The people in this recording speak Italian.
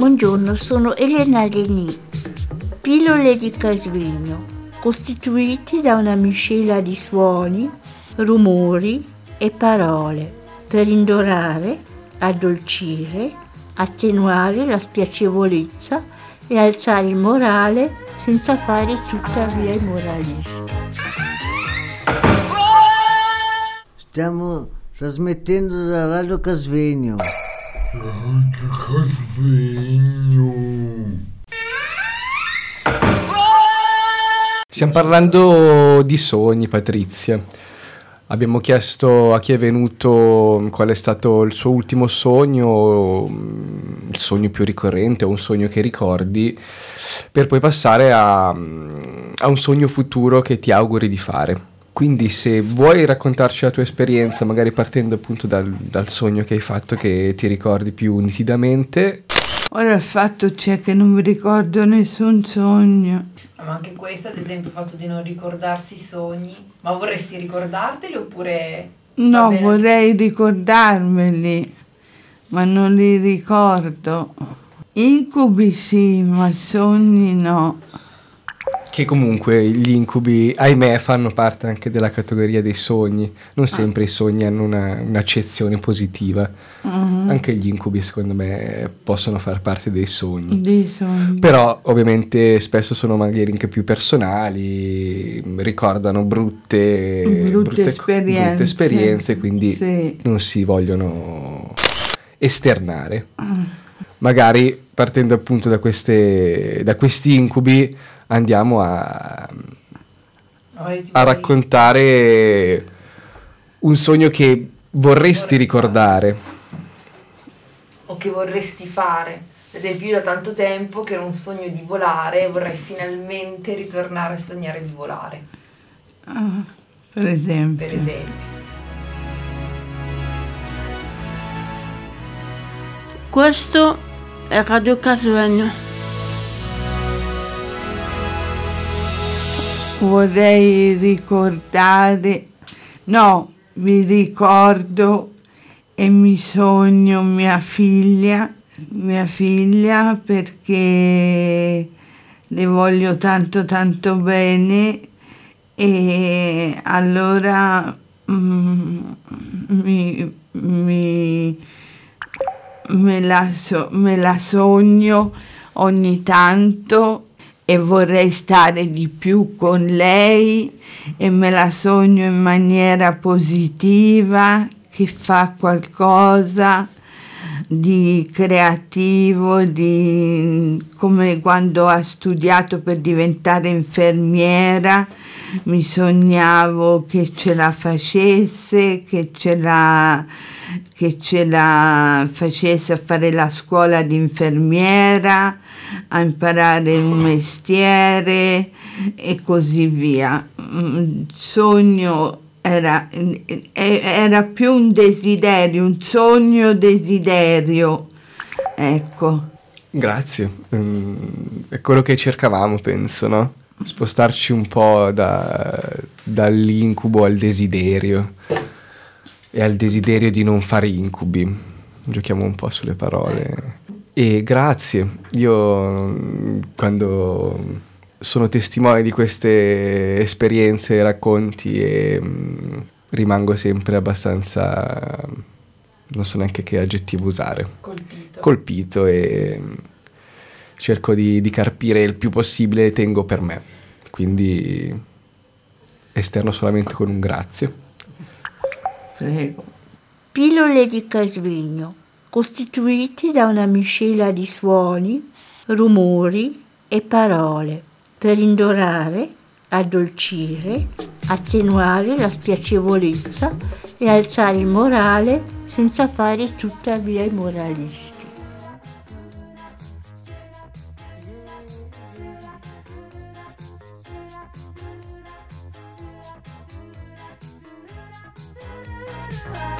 Buongiorno, sono Elena Leni. Pillole di Casvegno, costituiti da una miscela di suoni, rumori e parole per indorare, addolcire, attenuare la spiacevolezza e alzare il morale senza fare tuttavia i moralisti. Stiamo trasmettendo da Radio Casvegno. Stiamo parlando di sogni, Patrizia. Abbiamo chiesto a chi è venuto qual è stato il suo ultimo sogno, il sogno più ricorrente o un sogno che ricordi, per poi passare a, a un sogno futuro che ti auguri di fare. Quindi se vuoi raccontarci la tua esperienza, magari partendo appunto dal, dal sogno che hai fatto che ti ricordi più nitidamente. Ora il fatto c'è che non mi ricordo nessun sogno. Ma anche questo, ad esempio, il fatto di non ricordarsi i sogni. Ma vorresti ricordarteli oppure... No, vorrei ricordarmeli, ma non li ricordo. Incubi sì, ma sogni no. Che comunque gli incubi, ahimè, fanno parte anche della categoria dei sogni. Non sempre i sogni hanno una- un'accezione positiva. Anche gli incubi, secondo me, possono far parte dei sogni. Dei sogni. Però ovviamente spesso sono magari anche più personali, ricordano brutte, Brutte co- esperienze. brutte esperienze, quindi Sì. non si vogliono esternare. Magari partendo appunto da, queste, da questi incubi andiamo a, a raccontare un sogno che vorresti ricordare. O che vorresti fare. Ad esempio, io da tanto tempo che era un sogno di volare, vorrei finalmente ritornare a sognare di volare, Ah, per esempio. per esempio. Questo Radio Casvegno. Vorrei ricordare, no, mi ricordo e mi sogno mia figlia, mia figlia perché le voglio tanto tanto bene e allora mm, mi- me la, so- me la sogno ogni tanto e vorrei stare di più con lei e me la sogno in maniera positiva che fa qualcosa di creativo, di come quando ha studiato per diventare infermiera, mi sognavo che ce la facesse, che ce la, che ce la facesse a fare la scuola di infermiera, a imparare un mestiere e così via. Mm, Il sogno era, eh, era più un desiderio, un sogno desiderio. Ecco. Grazie, Mm, è quello che cercavamo, penso, no? Spostarci un po' da- dall'incubo al desiderio e al desiderio di non fare incubi. Giochiamo un po' sulle parole. E grazie, io quando sono testimone di queste esperienze e racconti e mm, rimango sempre abbastanza, non so neanche che aggettivo usare Colpito. colpito e mm, cerco di, di carpire il più possibile e tengo per me. Quindi esterno solamente con un grazie. Prego. Pillole di Casvegno, costituiti da una miscela di suoni, rumori e parole per indorare, addolcire, attenuare la spiacevolezza e alzare il morale senza fare tuttavia i moralisti. Bye.